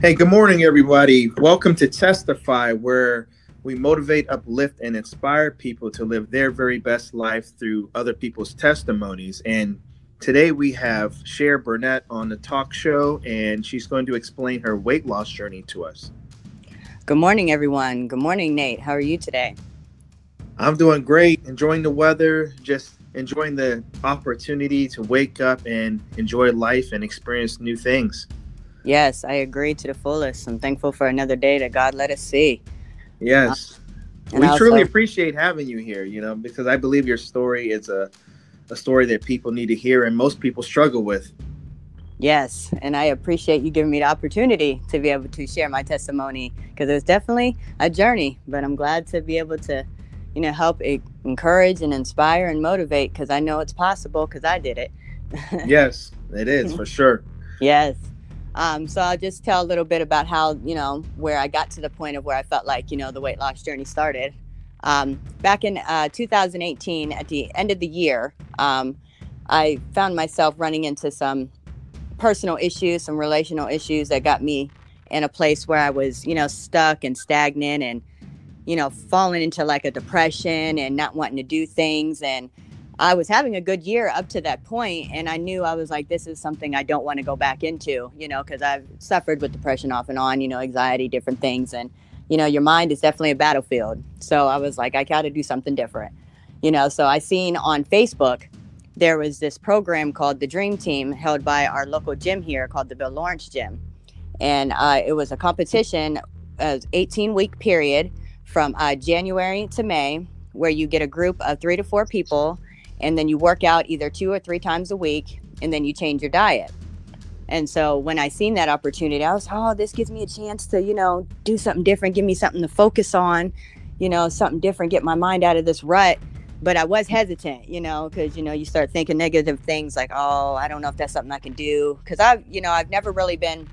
Hey, good morning, everybody. Welcome to Testify, where we motivate, uplift, and inspire people to live their very best life through other people's testimonies. And today we have Cher Burnett on the talk show, and she's going to explain her weight loss journey to us. Good morning, everyone. Good morning, Nate. How are you today? I'm doing great, enjoying the weather, just enjoying the opportunity to wake up and enjoy life and experience new things. Yes, I agree to the fullest. I'm thankful for another day that God let us see. Yes. Uh, we also, truly appreciate having you here, you know, because I believe your story is a, a story that people need to hear and most people struggle with. Yes, and I appreciate you giving me the opportunity to be able to share my testimony because it was definitely a journey, but I'm glad to be able to you know, help encourage and inspire and motivate because I know it's possible because I did it. yes, it is for sure. Yes. Um, so I'll just tell a little bit about how, you know, where I got to the point of where I felt like, you know, the weight loss journey started. Um, back in uh, 2018, at the end of the year, um, I found myself running into some personal issues, some relational issues that got me in a place where I was, you know, stuck and stagnant and you know, falling into like a depression and not wanting to do things. And I was having a good year up to that point, and I knew I was like, this is something I don't want to go back into, you know, because I've suffered with depression off and on, you know, anxiety, different things. And, you know, your mind is definitely a battlefield. So I was like, I got to do something different, you know. So I seen on Facebook, there was this program called the Dream Team held by our local gym here called the Bill Lawrence Gym. And uh, it was a competition, an 18 week period from uh, January to May, where you get a group of three to four people, and then you work out either two or three times a week, and then you change your diet. And so when I seen that opportunity, I was, oh, this gives me a chance to, you know, do something different, give me something to focus on, you know, something different, get my mind out of this rut. But I was hesitant, you know, because you know you start thinking negative things like, oh, I don't know if that's something I can do. Because I've, you know, I've never really been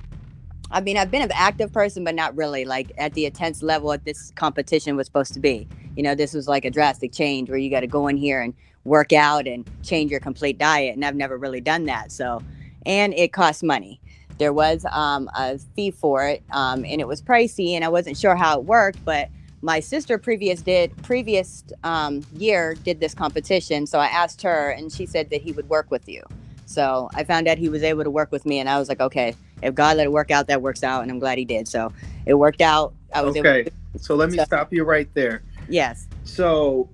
I mean, I've been an active person, but not really like at the intense level that this competition was supposed to be. You know, this was like a drastic change where you got to go in here and work out and change your complete diet. And I've never really done that. So, and it costs money. There was um, a fee for it, um, and it was pricey, and I wasn't sure how it worked. But my sister previous did previous um, year did this competition, so I asked her, and she said that he would work with you. So I found out he was able to work with me, and I was like, okay, if God let it work out, that works out, and I'm glad He did. So it worked out. I was okay. To- so let me so, stop you right there. Yes. So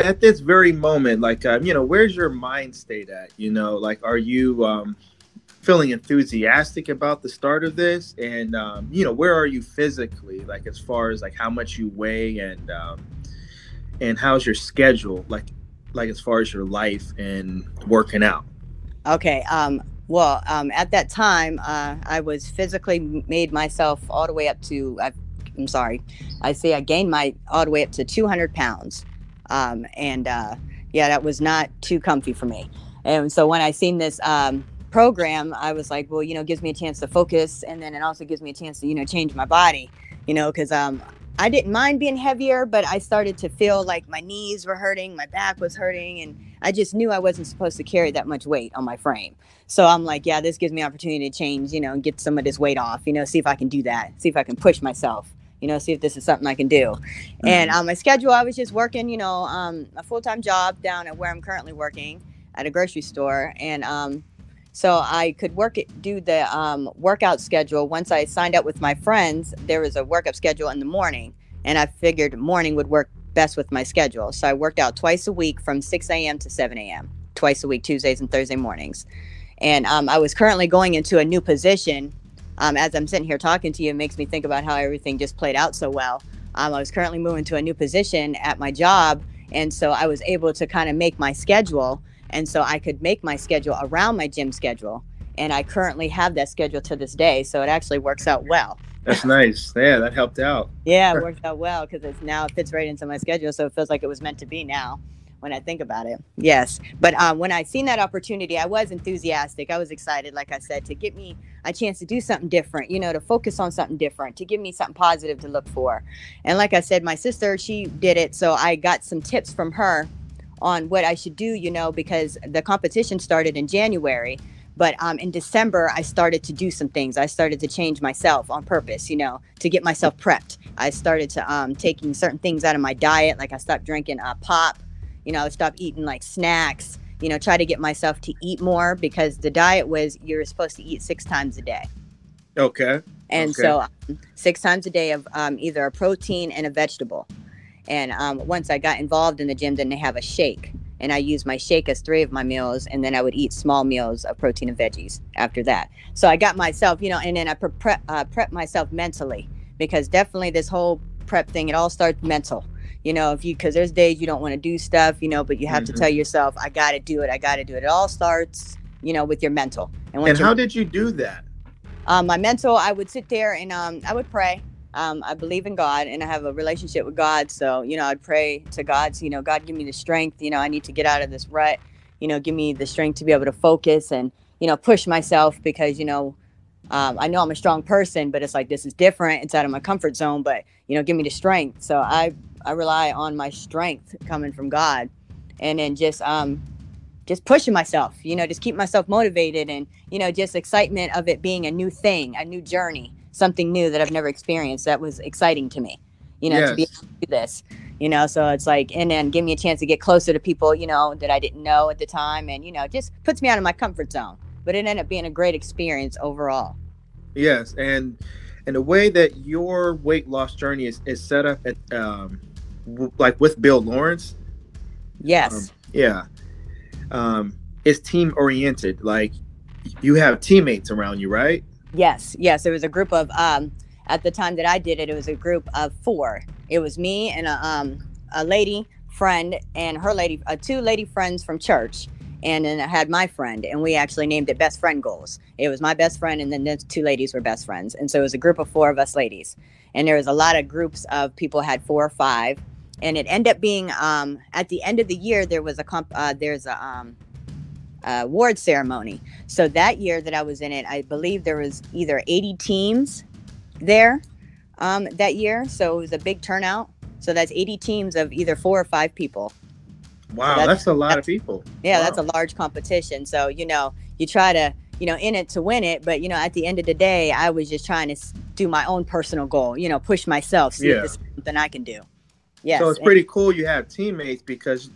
at this very moment, like um, you know, where's your mind state at? You know, like are you um, feeling enthusiastic about the start of this, and um, you know, where are you physically? Like as far as like how much you weigh and um, and how's your schedule? Like like as far as your life and working out? Okay. Um, well, um, at that time, uh, I was physically made myself all the way up to. I, am sorry, I say I gained my all the way up to 200 pounds, um, and uh, yeah, that was not too comfy for me. And so when I seen this um, program, I was like, well, you know, gives me a chance to focus, and then it also gives me a chance to, you know, change my body, you know, because um, I didn't mind being heavier, but I started to feel like my knees were hurting, my back was hurting, and I just knew I wasn't supposed to carry that much weight on my frame. So I'm like, yeah, this gives me opportunity to change, you know, and get some of this weight off, you know, see if I can do that, see if I can push myself, you know, see if this is something I can do. Mm-hmm. And on my schedule, I was just working, you know, um, a full time job down at where I'm currently working at a grocery store, and um, so I could work it, do the um, workout schedule. Once I signed up with my friends, there was a workup schedule in the morning, and I figured morning would work best with my schedule. So I worked out twice a week from 6 a.m. to 7 a.m. twice a week, Tuesdays and Thursday mornings. And um, I was currently going into a new position. Um, as I'm sitting here talking to you, it makes me think about how everything just played out so well. Um, I was currently moving to a new position at my job, and so I was able to kind of make my schedule and so I could make my schedule around my gym schedule. And I currently have that schedule to this day. So it actually works out well. That's nice. Yeah, that helped out. yeah, it worked out well because it's now it fits right into my schedule. So it feels like it was meant to be now when I think about it. Yes. But um, when I seen that opportunity, I was enthusiastic. I was excited, like I said, to get me a chance to do something different, you know, to focus on something different, to give me something positive to look for. And like I said, my sister, she did it. So I got some tips from her on what I should do, you know, because the competition started in January. But um, in December, I started to do some things. I started to change myself on purpose, you know, to get myself prepped. I started to um, taking certain things out of my diet, like I stopped drinking uh, pop, you know, I stopped eating like snacks, you know, try to get myself to eat more because the diet was you're supposed to eat six times a day. Okay. And Okay. so um, six times a day of um, either a protein and a vegetable. And um, once I got involved in the gym, then they have a shake. And I use my shake as three of my meals. And then I would eat small meals of protein and veggies after that. So I got myself, you know, and then I prep, uh, prep myself mentally because definitely this whole prep thing, it all starts mental. You know, if you, because there's days you don't want to do stuff, you know, but you have to Mhm. tell yourself, I got to do it. I got to do it. It all starts, you know, with your mental. And you're how did you do that? um, my mental, I would sit there and um, I would pray. Um, I believe in God and I have a relationship with God. So, you know, I'd pray to God, so, you know, God, give me the strength. You know, I need to get out of this rut. You know, give me the strength to be able to focus and, you know, push myself because, you know, um, I know I'm a strong person, but it's like this is different. It's out of my comfort zone, but, you know, give me the strength. So I, I rely on my strength coming from God and then just, um, just pushing myself, you know, just keep myself motivated and, you know, just excitement of it being a new thing, a new journey, something new that I've never experienced. That was exciting to me, you know, to be able to do this, you know, so it's like, and then give me a chance to get closer to people, you know, that I didn't know at the time. And, you know, just puts me out of my comfort zone, but it ended up being a great experience overall. Yes, and and the way that your weight loss journey is, is set up at um like with Bill Lawrence, Yes. um, yeah, um, it's team oriented. Like you have teammates around you, right? Yes, yes. It was a group of um at the time that I did it, it was a group of four. It was me and a um a lady friend and her lady uh, two lady friends from church. And then I had my friend, and we actually named it Best Friend Goals. It was my best friend, and then those two ladies were best friends. And so it was a group of four of us ladies. And there was a lot of groups of people had four or five. And it ended up being um, at the end of the year there was a comp- uh, there's a um, uh, award ceremony. So that year that I was in it, I believe there was either 80 teams there um, that year. So it was a big turnout. So that's 80 teams of either four or five people. Wow, that's- that's, a lot that's- of people. Yeah, Wow. that's a large competition. So, you know, you try to, you know, in it to win it. But, you know, at the end of the day, I was just trying to do my own personal goal, you know, push myself, see Yeah. if this is something I can do. Yes. So it's pretty cool you have teammates because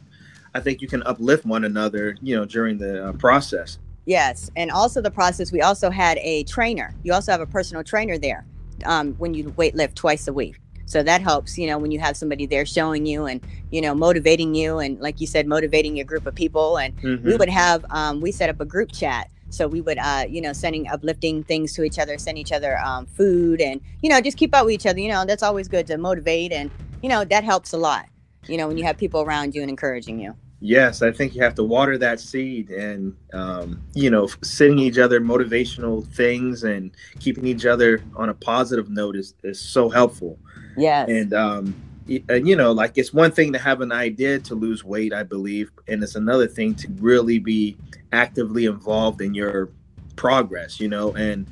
I think you can uplift one another, you know, during the uh, process. Yes, and also the process. We also had a trainer. You also have a personal trainer there um, when you weight lift twice a week. So that helps, you know, when you have somebody there showing you and you know motivating you, and like you said, motivating your group of people. And we Mhm. would have, um, we set up a group chat. So we would, uh, you know, sending uplifting things to each other, send each other um, food, and you know, just keep up with each other. You know, that's always good to motivate, and you know, that helps a lot. You know, when you have people around you and encouraging you. Yes, I think you have to water that seed and, um, you know, sending each other motivational things and keeping each other on a positive note is, is so helpful. Yes. And, um, and, you know, like it's one thing to have an idea to lose weight, I believe, and it's another thing to really be actively involved in your progress, you know, and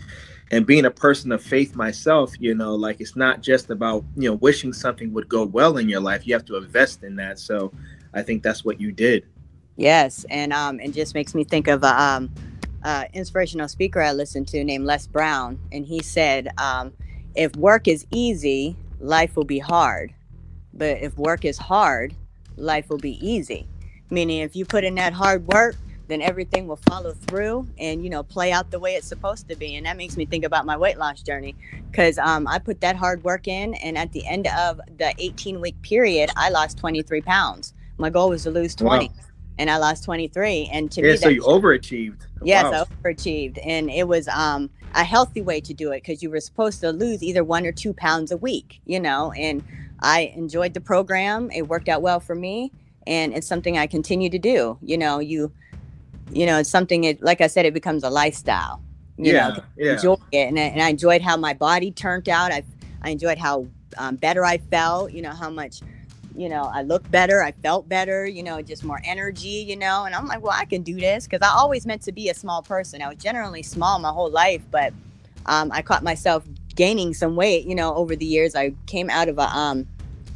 and being a person of faith myself, you know, like it's not just about, you know, wishing something would go well in your life. You have to invest in that. So I think that's what you did. Yes, and um, it just makes me think of a um, uh, inspirational speaker I listened to named Les Brown, and he said, um, "If work is easy, life will be hard, but if work is hard, life will be easy." Meaning, if you put in that hard work, then everything will follow through and you know play out the way it's supposed to be. And that makes me think about my weight loss journey because um, I put that hard work in, and at the end of the 18 week period, I lost 23 pounds. My goal was to lose 20 Wow. and I lost 23. And to Yeah, me, so you overachieved. yes, Wow. I overachieved, and it was um a healthy way to do it because you were supposed to lose either one or two pounds a week, you know. And I enjoyed the program; it worked out well for me, and it's something I continue to do. You know, you, you know, it's something. It like I said, it becomes a lifestyle. You yeah, know, yeah. enjoy it, and I, and I enjoyed how my body turned out. I I enjoyed how um, better I felt. You know how much, you know, I looked better. I felt better. You know, just more energy. You know, and I'm like, well, I can do this because I always meant to be a small person. I was generally small my whole life, but um, I caught myself gaining some weight. You know, over the years, I came out of a um,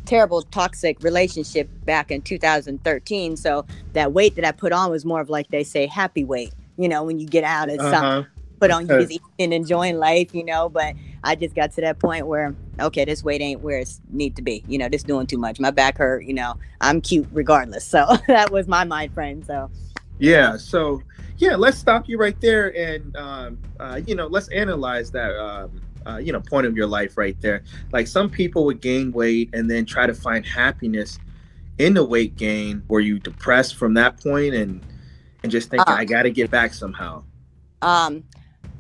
terrible toxic relationship back in 2013. So that weight that I put on was more of like they say happy weight you know, when you get out of uh-huh. something put on you just and enjoying life, you know. But I just got to that point where, okay, this weight ain't where it need to be. You know, this doing too much. My back hurt. You know, I'm cute regardless. So that was my mind frame. So yeah. So yeah, let's stop you right there, and um, uh, you know, let's analyze that. Um, uh, you know, point of your life right there. Like some people would gain weight and then try to find happiness in the weight gain. Were you depressed from that point and and just thinking, uh, I got to get back somehow? Um,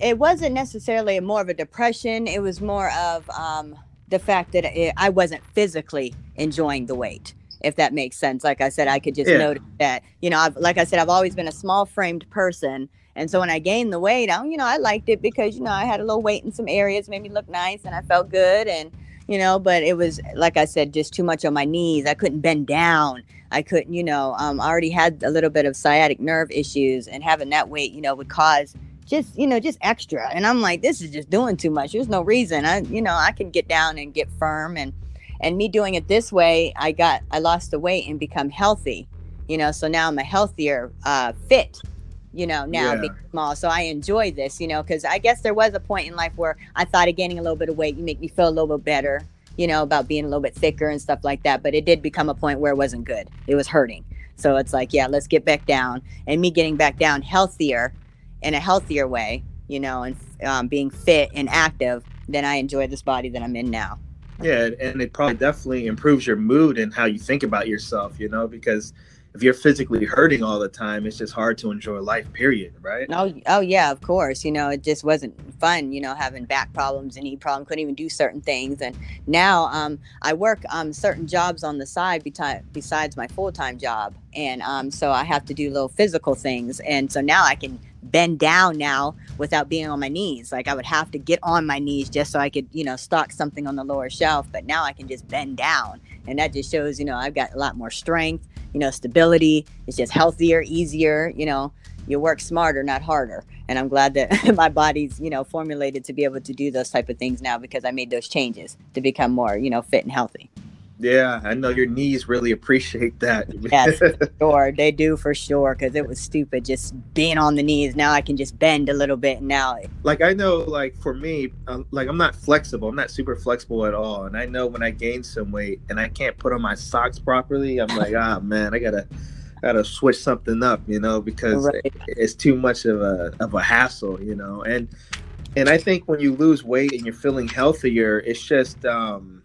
it wasn't necessarily more of a depression. It was more of um, the fact that it, I wasn't physically enjoying the weight, if that makes sense. Like I said, I could just yeah. notice that, you know, I've, like I said, I've always been a small framed person. And so when I gained the weight, I, you know, I liked it because, you know, I had a little weight in some areas, made me look nice and I felt good. And, you know, but it was, like I said, just too much on my knees. I couldn't bend down. I couldn't, you know, um, I already had a little bit of sciatic nerve issues and having that weight, you know, would cause just you know just extra and i'm like this is just doing too much there's no reason i you know i can get down and get firm and and me doing it this way i got i lost the weight and become healthy you know so now i'm a healthier uh fit you know now yeah. being small so i enjoy this you know because i guess there was a point in life where i thought of gaining a little bit of weight you make me feel a little bit better you know about being a little bit thicker and stuff like that but it did become a point where it wasn't good it was hurting so it's like yeah let's get back down and me getting back down healthier in a healthier way, you know, and um, being fit and active, then I enjoy this body that I'm in now. Yeah, and it probably definitely improves your mood and how you think about yourself, you know, because if you're physically hurting all the time, it's just hard to enjoy life, period, right? Oh, oh yeah, of course. You know, it just wasn't fun, you know, having back problems and knee problems, couldn't even do certain things. And now um, I work um, certain jobs on the side beti- besides my full time job. And um, so I have to do little physical things. And so now I can bend down now without being on my knees. Like I would have to get on my knees just so I could, you know, stock something on the lower shelf. But now I can just bend down. And that just shows, you know, I've got a lot more strength, you know, stability. It's just healthier, easier, you know, you work smarter, not harder. And I'm glad that my body's, you know, formulated to be able to do those type of things now because I made those changes to become more, you know, fit and healthy. Yeah, I know your knees really appreciate that. yes, sure. They do for sure because it was stupid just being on the knees. Now I can just bend a little bit. Now, like, I know, like, for me, um, like, I'm not flexible. I'm not super flexible at all. And I know when I gain some weight and I can't put on my socks properly, I'm like, ah, man, I got to. Gotta switch something up, you know, because right. it's too much of a of a hassle, you know. And and I think when you lose weight and you're feeling healthier, it's just um,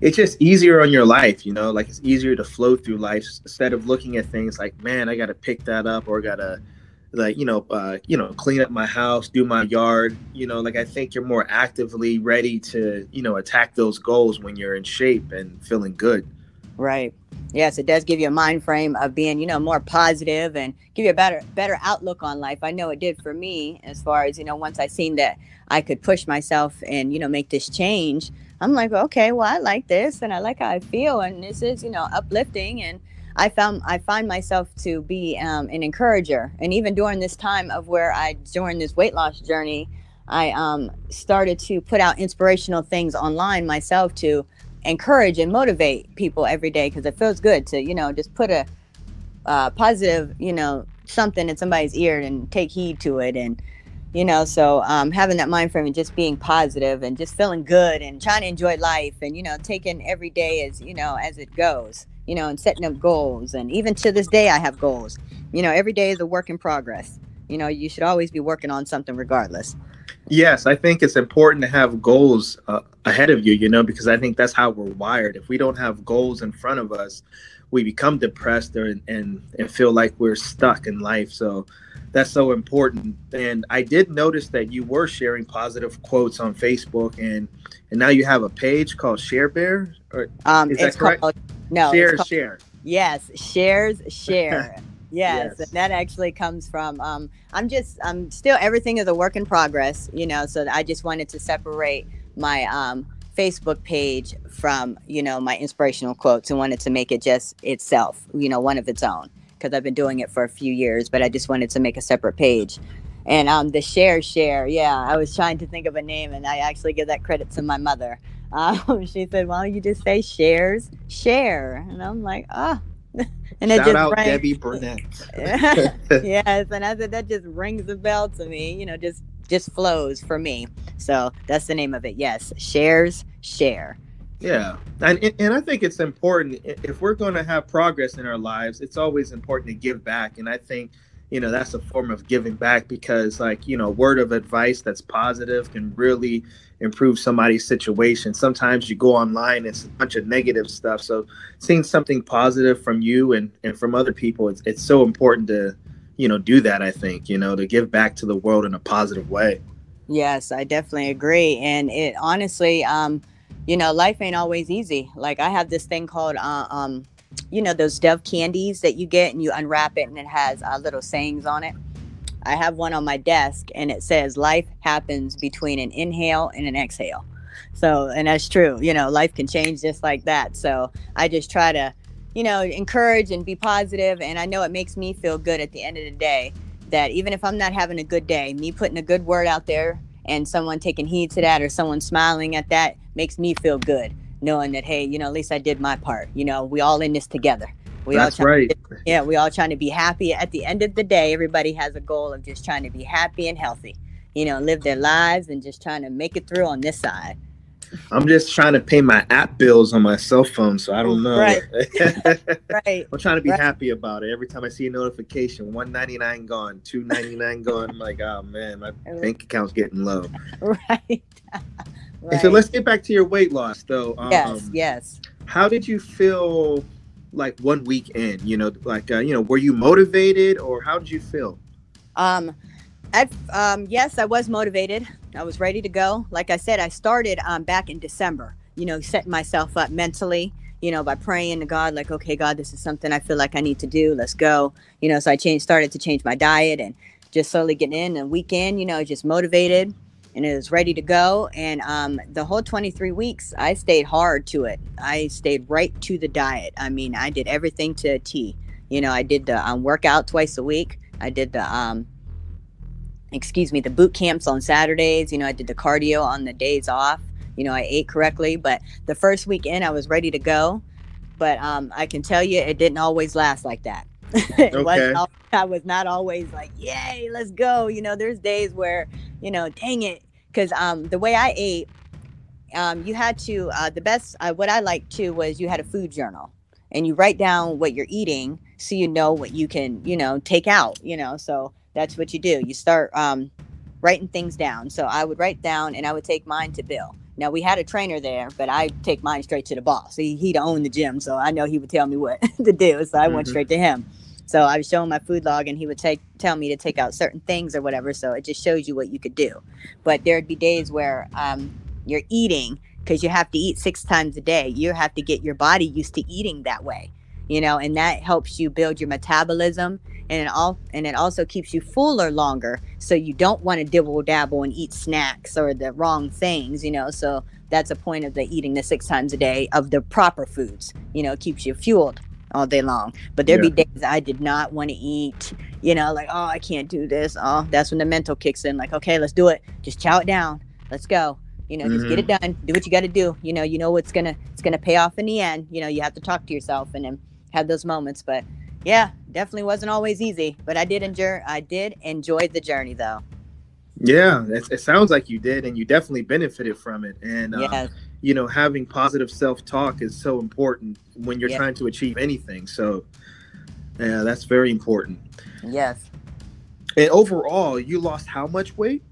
it's just easier on your life, you know, like it's easier to flow through life instead of looking at things like, man, I got to pick that up or got to like, you know, uh, you know, clean up my house, do my yard, you know, like I think you're more actively ready to, you know, attack those goals when you're in shape and feeling good. Right. Yes, it does give you a mind frame of being, you know, more positive and give you a better better outlook on life. I know it did for me as far as, you know, once I seen that I could push myself and, you know, make this change I'm like, okay, well, I like this and I like how I feel, and this is, you know, uplifting. And I found I find myself to be um, an encourager, and even during this time of where I joined this weight loss journey, I um, started to put out inspirational things online myself to encourage and motivate people every day because it feels good to, you know, just put a uh, positive, you know, something in somebody's ear and take heed to it and you know so um, having that mind frame and just being positive and just feeling good and trying to enjoy life and you know taking every day as you know as it goes you know and setting up goals. And even to this day i have goals. You know every day is a work in progress. You know you should always be working on something regardless. Yes i think it's important to have goals uh, ahead of you you know because i think that's how we're wired. If we don't have goals in front of us we become depressed or, and and feel like we're stuck in life. So that's so important. And I did notice that you were sharing positive quotes on Facebook, and and now you have a page called Share Bear. Or, um, is that correct? Called, no, share called, share. Yes, shares share. Yes, yes. that actually comes from. Um, I'm just, I'm still everything is a work in progress, you know. So I just wanted to separate my um, Facebook page from, you know, my inspirational quotes and wanted to make it just itself, you know, one of its own because I've been doing it for a few years, but I just wanted to make a separate page. And um, the share share, yeah, I was trying to think of a name, and I actually give that credit to my mother. Um, she said, "Why don't you just say shares share?" And I'm like, "Ah, oh, And Shout it just out rang- Debbie Burnett. yes, and I said that just rings a bell to me. You know, just just flows for me. So that's the name of it. Yes, shares share. Yeah, and and I think it's important if we're going to have progress in our lives. It's always important to give back, and I think you know that's a form of giving back because like you know word of advice that's positive can really improve somebody's situation. Sometimes you go online and it's a bunch of negative stuff. So seeing something positive from you and and from other people it's, it's so important to you know do that i think you know to give back to the world in a positive way. Yes i definitely agree. And it honestly um you know life ain't always easy. Like i have this thing called uh, um you know those dove candies that you get and you unwrap it and it has uh, little sayings on it. I have one on my desk and it says life happens between an inhale and an exhale. So and that's true you know life can change just like that. So i just try to you know encourage and be positive. positive and i know it makes me feel good at the end of the day that even if i'm not having a good day me putting a good word out there and someone taking heed to that or someone smiling at that makes me feel good knowing that hey you know at least i did my part you know we all in this together we That's all right. To, yeah, we all trying to be happy. At the end of the day, everybody has a goal of just trying to be happy and healthy. You know, live their lives and just trying to make it through on this side. I'm just trying to pay my app bills on my cell phone, so I don't know. Right. right. I'm trying to be right. happy about it. Every time I see a notification, 199 gone, 299 gone, I'm like, oh man, my bank account's getting low. Right. Right. So let's get back to your weight loss, though. Um, yes, yes. How did you feel like one week in? You know, like uh, you know, were you motivated, or how did you feel? Um, at um, yes, I was motivated. I was ready to go. Like I said, I started um back in December. You know, setting myself up mentally. You know, by praying to God, like, okay, God, this is something I feel like I need to do. Let's go. You know, so I changed, started to change my diet, and just slowly getting in. And weekend, you know, just motivated and it was ready to go. And um, the whole 23 weeks, I stayed hard to it. I stayed right to the diet. I mean, I did everything to a T. You know, I did the um, workout twice a week. I did the, um, excuse me, the boot camps on Saturdays. You know, I did the cardio on the days off. You know, I ate correctly. But the first weekend, I was ready to go. But um, I can tell you, it didn't always last like that. it okay. was I was not always like, yay, let's go. You know, there's days where, you know, dang it. Cause um the way I ate, um, you had to uh, the best uh, what I liked too was you had a food journal and you write down what you're eating so you know what you can, you know, take out, you know. So that's what you do. You start um writing things down. So I would write down and I would take mine to Bill. Now we had a trainer there, but I take mine straight to the boss. He he'd own the gym, so I know he would tell me what to do. So I mm-hmm. went straight to him. So I was showing my food log and he would take tell me to take out certain things or whatever. So it just shows you what you could do. But there'd be days where um, you're eating because you have to eat six times a day. You have to get your body used to eating that way, you know, and that helps you build your metabolism and it all and it also keeps you fuller longer. So you don't want to dibble dabble and eat snacks or the wrong things, you know. So that's a point of the eating the six times a day of the proper foods. You know, keeps you fueled all day long. But there'd yeah. be days I did not want to eat, you know, like, oh, I can't do this. Oh, that's when the mental kicks in, like, okay, let's do it. Just chow it down. Let's go. You know, mm-hmm. just get it mm-hmm. done. Do what you got to do. You know, you know what's gonna it's gonna pay off in the end. You know, you have to talk to yourself and then have those moments. But yeah, definitely wasn't always easy. But I did enjoy I did enjoy the journey though. Yeah, it, it sounds like you did, and you definitely benefited from it. And uh, yes you know having positive self-talk is so important when you're trying to achieve anything so yeah that's very important yes and overall you lost how much weight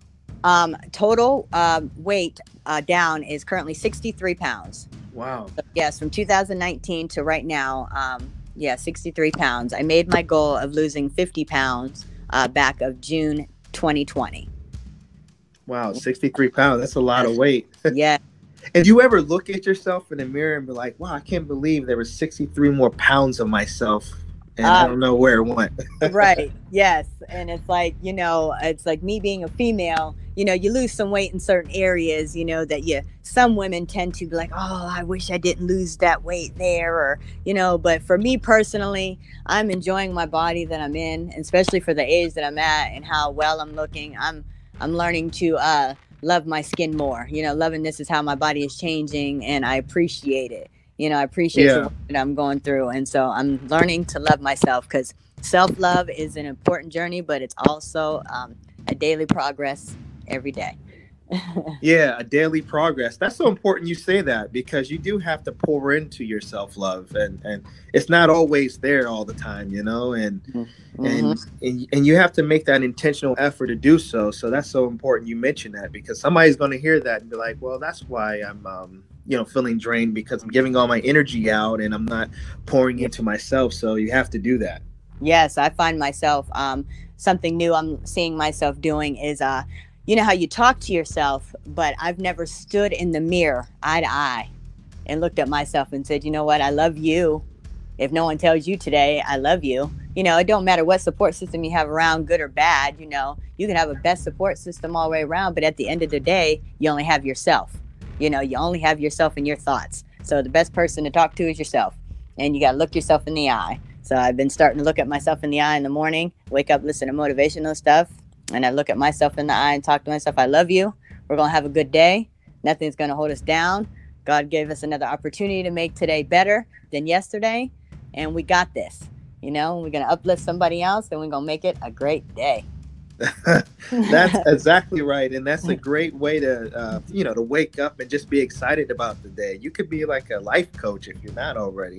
um total um, weight uh, down is currently 63 pounds wow so, yes from 2019 to right now um yeah 63 pounds i made my goal of losing 50 pounds uh, back of june 2020 wow 63 pounds that's a lot of weight yeah and you ever look at yourself in the mirror and be like, wow, I can't believe there was 63 more pounds of myself and um, I don't know where it went. right. Yes. And it's like, you know, it's like me being a female, you know, you lose some weight in certain areas, you know, that you, some women tend to be like, oh, I wish I didn't lose that weight there. Or, you know, but for me personally, I'm enjoying my body that I'm in, especially for the age that I'm at and how well I'm looking. I'm, I'm learning to, uh, love my skin more. You know, loving this is how my body is changing and I appreciate it. You know, I appreciate yeah. that I'm going through. And so I'm learning to love myself because self love is an important journey, but it's also um, a daily progress every day. yeah, a daily progress. That's so important you say that because you do have to pour into your self love, and and it's not always there all the time, you know, and mm-hmm. and, and and you have to make that intentional effort to do so. So that's so important. You mention that because somebody's going to hear that and be like, well, that's why I'm. Um, you know, feeling drained because I'm giving all my energy out and I'm not pouring into myself. So you have to do that. Yes, I find myself um, something new I'm seeing myself doing is uh, you know how you talk to yourself, but I've never stood in the mirror eye to eye and looked at myself and said, you know what, I love you. If no one tells you today, I love you, you know, it don't matter what support system you have around, good or bad, you know, you can have a best support system all the way around, but at the end of the day, you only have yourself. You know, you only have yourself and your thoughts. So the best person to talk to is yourself. And you got to look yourself in the eye. So I've been starting to look at myself in the eye in the morning, wake up, listen to motivational stuff, and I look at myself in the eye and talk to myself, I love you. We're going to have a good day. Nothing's going to hold us down. God gave us another opportunity to make today better than yesterday. And we got this. You know, we're going to uplift somebody else and we're going to make it a great day. that's exactly right and that's a great way to uh, you know to wake up and just be excited about the day you could be like a life coach if you're not already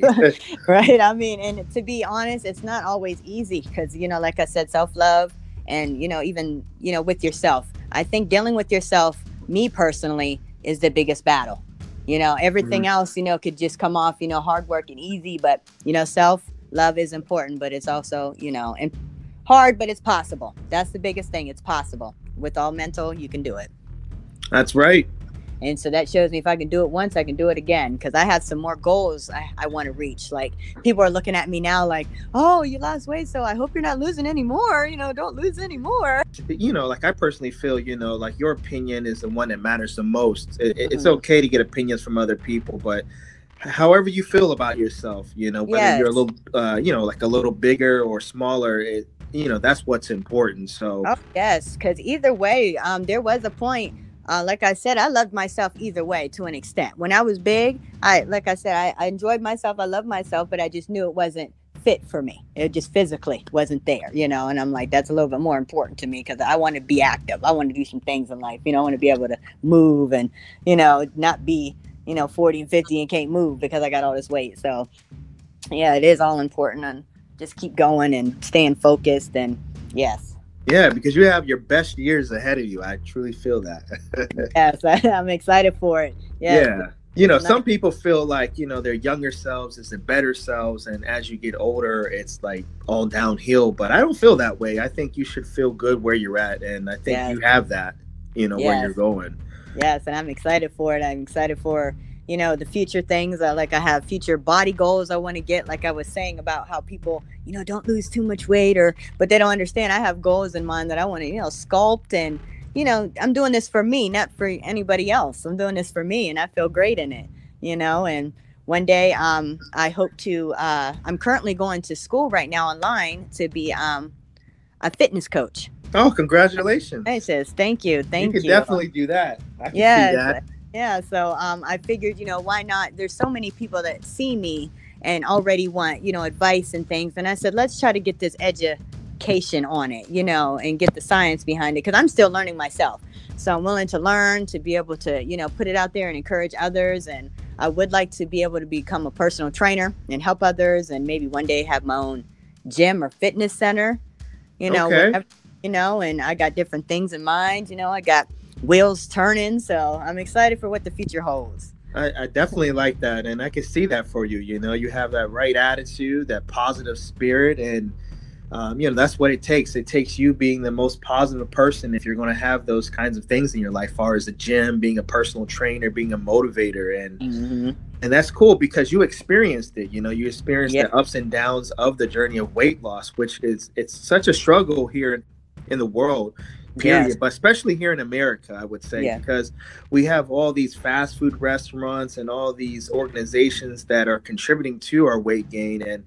right i mean and to be honest it's not always easy because you know like i said self-love and you know even you know with yourself. I think dealing with yourself me personally is the biggest battle. You know everything mm-hmm. else you know could just come off you know hard work and easy but you know self love is important but it's also you know and hard but it's possible. That's the biggest thing. It's possible. With all mental you can do it. That's right and so that shows me if I can do it once, I can do it again because I have some more goals I, I want to reach. Like people are looking at me now like, oh, you lost weight, so I hope you're not losing anymore. You know, don't lose anymore. You know, like I personally feel, you know, like your opinion is the one that matters the most. It, mm-hmm. It's okay to get opinions from other people, but however you feel about yourself, you know, whether yes. you're a little, uh, you know, like a little bigger or smaller, it, you know, that's what's important. So, oh, yes, because either way, um, there was a point uh, like I said, I loved myself either way to an extent. When I was big, I like I said, I, I enjoyed myself. I loved myself, but I just knew it wasn't fit for me. It just physically wasn't there, you know. And I'm like, that's a little bit more important to me because I want to be active. I want to do some things in life. You know, I want to be able to move and you know not be you know 40 and 50 and can't move because I got all this weight. So yeah, it is all important and just keep going and staying focused and yes yeah, because you have your best years ahead of you. I truly feel that. yes, I, am excited for it. Yeah. yeah. You know, some people feel like, you know, their younger selves is their better selves. And as you get older, it's like all downhill. But I don't feel that way. I think you should feel good where you're at. And I think yes. you have that, you know, yes. where you're going. Yes. And I'm excited for it. I'm excited for you know the future things uh, like i have future body goals i want to get like i was saying about how people you know don't lose too much weight or but they don't understand. I have goals in mind that i want to you know sculpt and you know i'm doing this for me not for anybody else. I'm doing this for me and i feel great in it you know and one day um i hope to uh i'm currently going to school right now online to be um a fitness coach. Oh congratulations. Thanks thank you. Thank you you. definitely do that. Yeah yeah so um, i figured you know why not there's so many people that see me and already want you know advice and things and i said let's try to get this education on it you know and get the science behind it because i'm still learning myself so i'm willing to learn to be able to you know put it out there and encourage others and i would like to be able to become a personal trainer and help others and maybe one day have my own gym or fitness center you know okay. whatever, you know and i got different things in mind you know i got wheels turning. So I'm excited for what the future holds. I, I, definitely like that, and I can see that for you. You know, you have that right attitude, that positive spirit, and um, you know that's what it takes. It takes you being the most positive person if you're going to have those kinds of things in your life, far as a gym, being a personal trainer, being a motivator, and mm-hmm. and that's cool because you experienced it. You know, you experienced yep. the ups and downs of the journey of weight loss, which is it's such a struggle here in the world period yes. but especially here in america i would say yeah. because we have all these fast food restaurants and all these organizations that are contributing to our weight gain and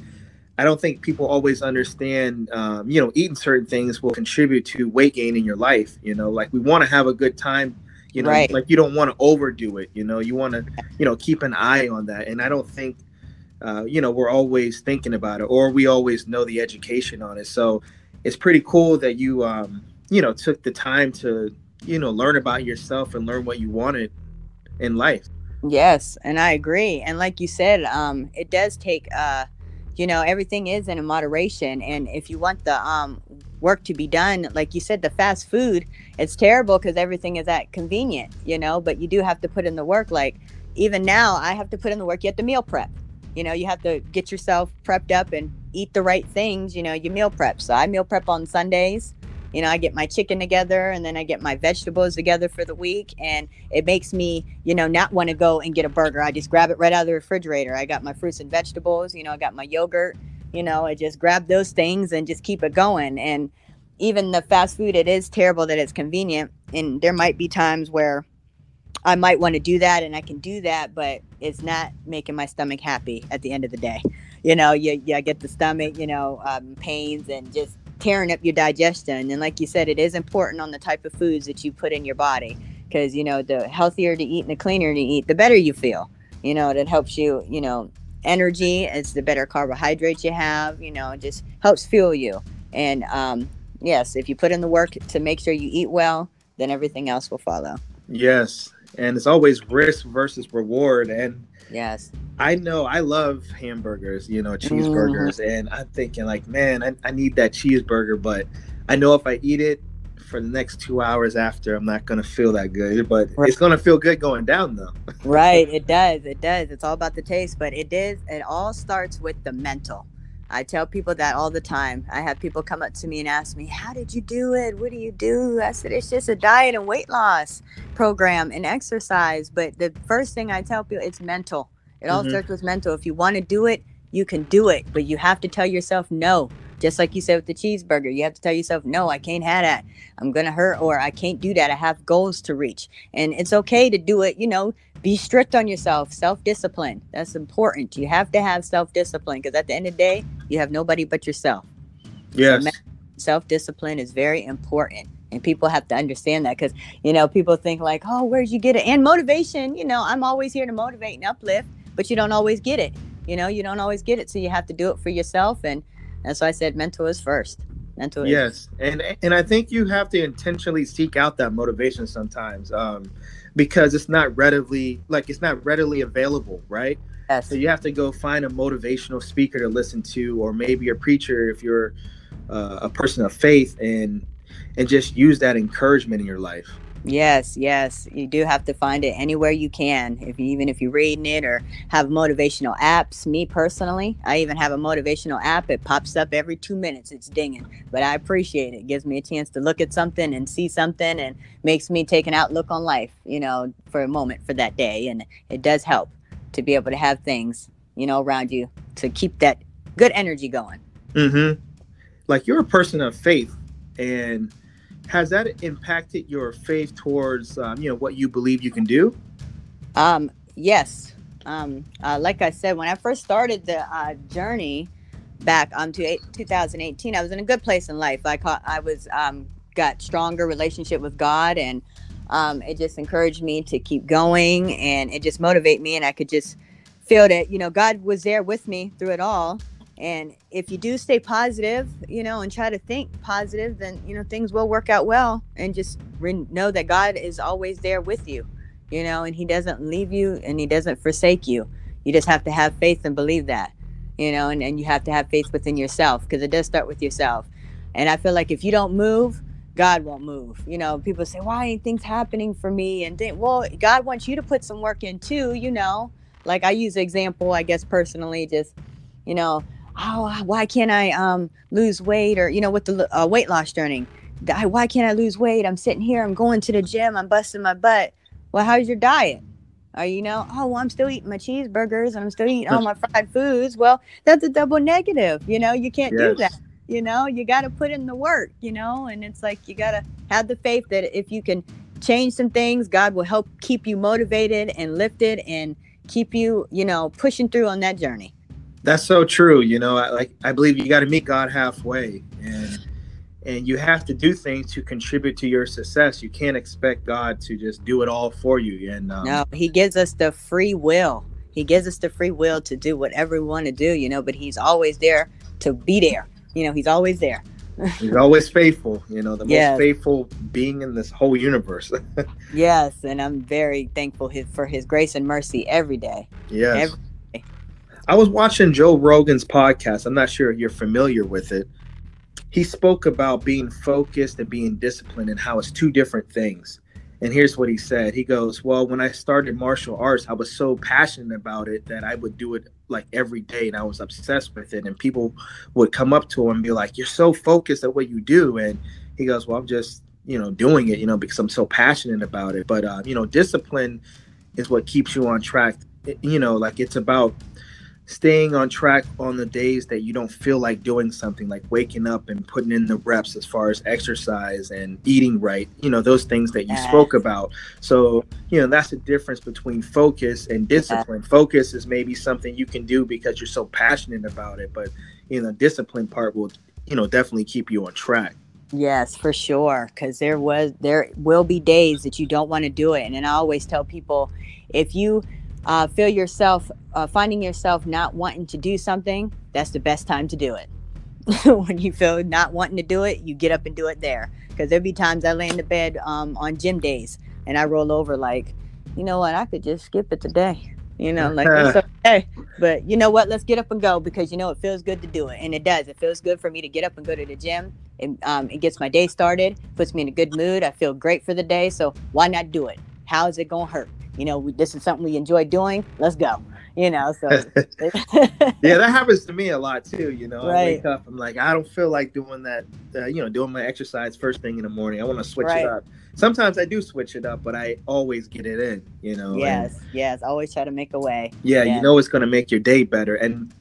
i don't think people always understand um, you know eating certain things will contribute to weight gain in your life you know like we want to have a good time You know, Right. like you don't want to overdo it. You know, you want to, you know, keep an eye on that. And I don't think, uh, you know, we're always thinking about it, or we always know the education on it. So it's pretty cool that you, um, you know, took the time to, you know, learn about yourself and learn what you wanted in life. Yes, and I agree. And like you said, um, it does take, uh, you know, everything is in a moderation. And if you want the um, work to be done, like you said, the fast food, it's terrible because everything is that convenient, you know. But you do have to put in the work. Like even now, I have to put in the work. You have to meal prep. You know, you have to get yourself prepped up and eat the right things. You know, you meal prep. So I meal prep on Sundays. You know, I get my chicken together and then I get my vegetables together for the week. And it makes me, you know, not want to go and get a burger. I just grab it right out of the refrigerator. I got my fruits and vegetables, you know, I got my yogurt, you know, I just grab those things and just keep it going. And even the fast food, it is terrible that it's convenient. And there might be times where I might want to do that and I can do that, but it's not making my stomach happy at the end of the day. You know, you, you get the stomach, you know, um, pains and just tearing up your digestion. And like you said, it is important on the type of foods that you put in your body because, you know, the healthier to eat and the cleaner to eat, the better you feel. You know, it helps you, you know, energy. It's the better carbohydrates you have, you know, just helps fuel you. And um, yes, if you put in the work to make sure you eat well, then everything else will follow. Yes. And it's always risk versus reward. And Yes. I know I love hamburgers, you know, mm-hmm. cheeseburgers, and I'm thinking like, man, I, I need that cheeseburger, but I know if I eat it for the next two hours after, I'm not gonna feel that good. But Right. it's gonna feel good going down though. right it does it does it's all about the taste but it is it all starts with the mental i tell people that all the time i have people come up to me and ask me how did you do it what do you do i said it's just a diet and weight loss program and exercise but the first thing i tell people it's mental it all Mhm. starts with mental. If you want to do it you can do it but you have to tell yourself no. Just like you said with the cheeseburger you have to tell yourself no i can't have that. I'm gonna hurt or i can't do that. I have goals to reach. And it's okay to do it you know. Be strict on yourself. Self-discipline. That's important. You have to have self-discipline because at the end of the day you have nobody but yourself. Yes. self-discipline is very important and people have to understand that because you know people think like oh where'd you get it? And motivation you know i'm always here to motivate and uplift but you don't always get it you know you don't always get it so you have to do it for yourself and that's why i said mental is first mental is Yes, and and I think you have to intentionally seek out that motivation sometimes, um, because it's not readily like it's not readily available, right? yes So you have to go find a motivational speaker to listen to, or maybe a preacher if you're uh, a person of faith, and and just use that encouragement in your life. Yes, yes. You do have to find it anywhere you can. If you, even if you're reading it or have motivational apps. Me personally, I even have a motivational app. It pops up every two minutes. It's dinging, but I appreciate it. it. Gives me a chance to look at something and see something, and makes me take an outlook on life. You know, for a moment for that day, and it does help to be able to have things you know around you to keep that good energy going. Mm-hmm. Like you're a person of faith, and has that impacted your faith towards um, you know what you believe you can do? Um, yes. Um, uh, like I said, when I first started the uh, journey back um, to eight, 2018, I was in a good place in life. I caught, I was um, got stronger relationship with God, and um, it just encouraged me to keep going, and it just motivated me, and I could just feel that you know God was there with me through it all. And if you do stay positive, you know, and try to think positive, then you know things will work out well. And just re- know that God is always there with you you know, and he doesn't leave you and he doesn't forsake you. You just have to have faith and believe that, you know, and, and you have to have faith within yourself because it does start with yourself. And I feel like if you don't move, God won't move. You know, people say, why ain't things happening for me? And think, well, God wants you to put some work in too, you know. Like I use example, I guess personally, just, you know, oh, why can't I um lose weight or, you know, with the uh, weight loss journey? I- Why can't I lose weight? I'm sitting here, I'm going to the gym, I'm busting my butt well, how's your diet? Are you know, oh, well, I'm still eating my cheeseburgers and I'm still eating all my fried foods. Well, that's a double negative. You know, you can't do that. You know, you got to put in the work, you know, and it's like you got to have the faith that if you can change some things, God will help keep you motivated and lifted and keep you, you know, pushing through on that journey. That's so true. You know, I, like I believe you got to meet God halfway, and and you have to do things to contribute to your success. You can't expect God to just do it all for you. And um, no, He gives us the free will. He gives us the free will to do whatever we want to do, you know. But He's always there to be there. You know, He's always there. he's always faithful. You know, the yes. most faithful being in this whole universe. yes, and I'm very thankful for His grace and mercy every day. Yes. Every. I was watching Joe Rogan's podcast. I'm not sure if you're familiar with it he spoke about being focused and being disciplined and how it's two different things. And here's what he said. He goes, Well, when I started martial arts, I was so passionate about it that I would do it like every day and I was obsessed with it. And people would come up to him and be like, You're so focused at what you do. And he goes, Well, I'm just, you know, doing it, you know, because I'm so passionate about it. But, uh, you know, discipline is what keeps you on track. You know, like it's about staying on track on the days that you don't feel like doing something like waking up and putting in the reps as far as exercise and eating right you know those things that you yes. spoke about so you know that's the difference between focus and discipline focus is maybe something you can do because you're so passionate about it but you know discipline part will you know definitely keep you on track Yes, for sure. Because there was, there will be days that you don't want to do it, and then I always tell people, if you uh, feel yourself uh, finding yourself not wanting to do something, that's the best time to do it. when you feel not wanting to do it, you get up and do it there. Because there'll be times I lay in the bed um, on gym days and I roll over like, you know what, I could just skip it today. You know, like it's okay. But you know what? Let's get up and go because you know it feels good to do it, and it does. It feels good for me to get up and go to the gym. It, um, it gets my day started, puts me in a good mood. I feel great for the day. So why not do it? How is it gonna hurt? You know, this is something we enjoy doing. Let's go you know so yeah that happens to me a lot too you know right. i wake up i'm like i don't feel like doing that uh, you know doing my exercise first thing in the morning i want to switch right. it up sometimes i do switch it up but i always get it in you know yes and, yes always try to make a way yeah, yeah. you know it's going to make your day better and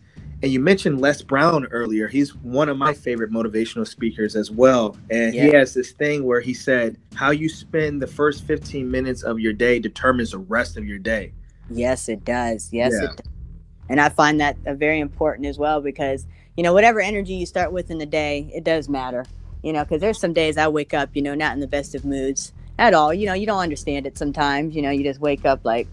and you mentioned Les Brown earlier. He's one of my favorite motivational speakers as well. And yeah. he has this thing where he said, How you spend the first 15 minutes of your day determines the rest of your day. Yes, it does. Yes, yeah. it does. And I find that uh, very important as well because, you know, whatever energy you start with in the day, it does matter. You know, because there's some days I wake up, you know, not in the best of moods at all. You know, you don't understand it sometimes. You know, you just wake up like,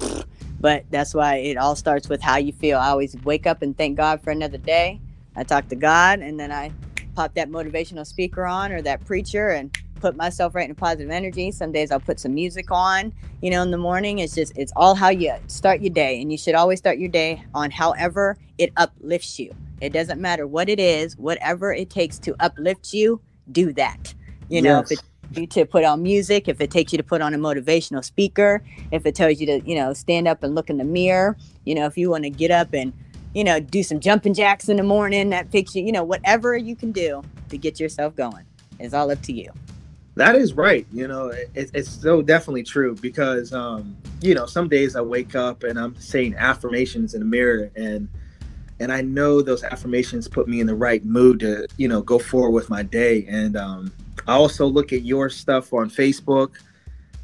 but that's why it all starts with how you feel. I always wake up and thank God for another day. I talk to God and then I pop that motivational speaker on or that preacher and put myself right in positive energy. Some days I'll put some music on, you know, in the morning. It's just, it's all how you start your day. And you should always start your day on however it uplifts you. It doesn't matter what it is, whatever it takes to uplift you, do that. You know, yes. if it you to put on music, if it takes you to put on a motivational speaker, if it tells you to, you know, stand up and look in the mirror, you know, if you want to get up and, you know, do some jumping jacks in the morning, that you, you know, whatever you can do to get yourself going is all up to you. That is right. You know, it, it's so definitely true because, um, you know, some days I wake up and I'm saying affirmations in the mirror and, and I know those affirmations put me in the right mood to, you know, go forward with my day. And um, I also look at your stuff on Facebook.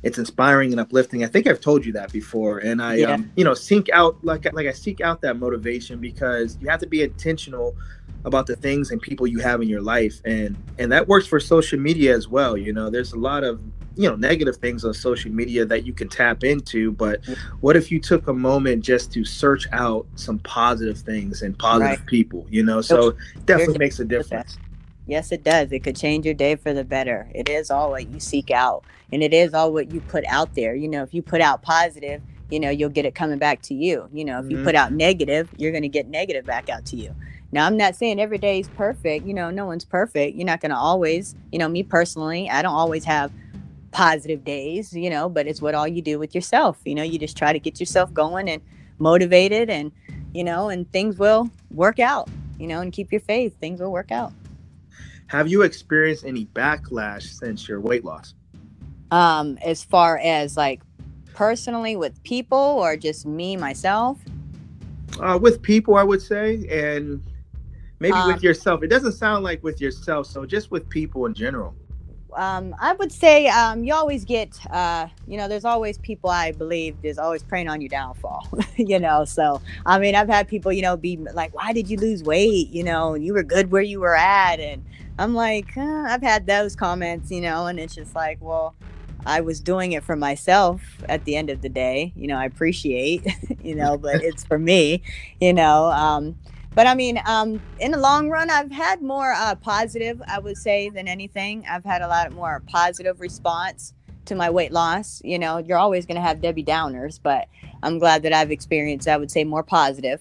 It's inspiring and uplifting. I think I've told you that before. And I, yeah. um, you know, seek out like like I seek out that motivation because you have to be intentional about the things and people you have in your life and and that works for social media as well you know there's a lot of you know negative things on social media that you can tap into but what if you took a moment just to search out some positive things and positive right. people you know so definitely makes a difference yes it does it could change your day for the better it is all what you seek out and it is all what you put out there you know if you put out positive you know you'll get it coming back to you you know if mm-hmm. you put out negative you're going to get negative back out to you now, I'm not saying every day is perfect. You know, no one's perfect. You're not going to always, you know, me personally, I don't always have positive days, you know, but it's what all you do with yourself. You know, you just try to get yourself going and motivated and, you know, and things will work out, you know, and keep your faith. Things will work out. Have you experienced any backlash since your weight loss? Um, as far as like personally with people or just me myself? Uh, with people, I would say, and maybe um, with yourself. It doesn't sound like with yourself, so just with people in general. um, I would say um, you always get, uh, you know, there's always people I believe is always preying on your downfall, you know. So, I mean, I've had people, you know, be like, why did you lose weight? You know, you were good where you were at. And I'm like, uh, I've had those comments, you know, and it's just like, well, I was doing it for myself at the end of the day. You know, I appreciate, you know, but it's for me, you know. Um, but I mean, um, in the long run, I've had more uh, positive, I would say, than anything. I've had a lot more positive response to my weight loss. You know, you're always going to have Debbie Downers, but I'm glad that I've experienced, I would say, more positive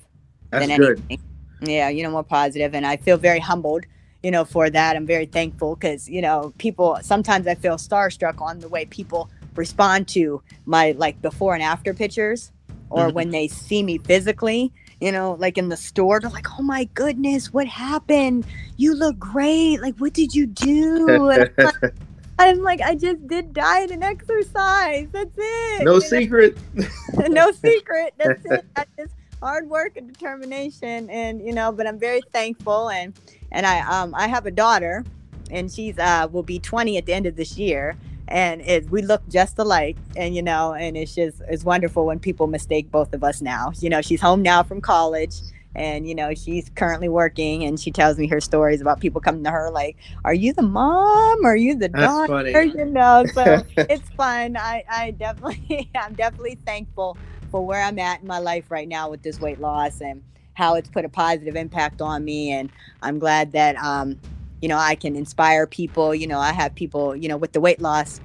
That's than good. anything. Yeah, you know, more positive, and I feel very humbled. You know, for that, I'm very thankful because you know, people sometimes I feel starstruck on the way people respond to my like before and after pictures, or mm-hmm. when they see me physically you know, like in the store, they're like, "Oh my goodness, what happened? You look great. Like, what did you do?" I'm, like, I'm like, I just did diet and exercise. That's it. No secret. no secret. That's it. That's just hard work and determination, and you know. But I'm very thankful, and and I um I have a daughter, and she's uh will be 20 at the end of this year. And it, we look just alike and you know and it's just it's wonderful when people mistake both of us now. You know she's home now from college and you know she's currently working and she tells me her stories about people coming to her like are you the mom? Or are you the daughter? you know so it's fun. I i definitely i'm definitely thankful for where i'm at in my life right now with this weight loss and how it's put a positive impact on me and i'm glad that um you know i can inspire people. You know i have people you know with the weight loss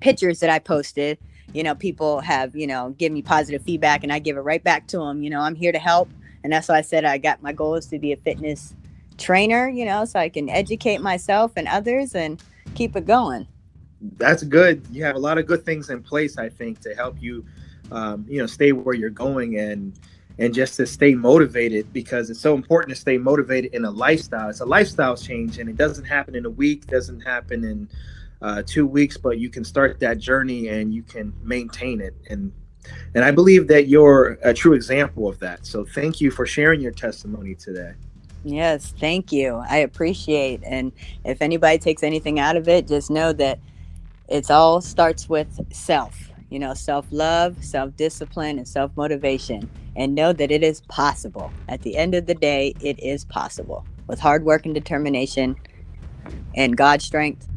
pictures that i posted you know people have you know give me positive feedback and i give it right back to them you know i'm here to help. And that's why i said i got my goal is to be a fitness trainer you know so i can educate myself and others and keep it going. That's good. You have a lot of good things in place i think to help you um, you know stay where you're going and and just to stay motivated because it's so important to stay motivated in a lifestyle. It's a lifestyle change, and it doesn't happen in a week, doesn't happen in uh, two weeks, but you can start that journey and you can maintain it. And and I believe that you're a true example of that. So thank you for sharing your testimony today. Yes, thank you. I appreciate. And if anybody takes anything out of it, just know that it's all starts with self. You know, self love, self discipline, and self motivation and know that it is possible. At the end of the day, it is possible. With hard work and determination and God's strength,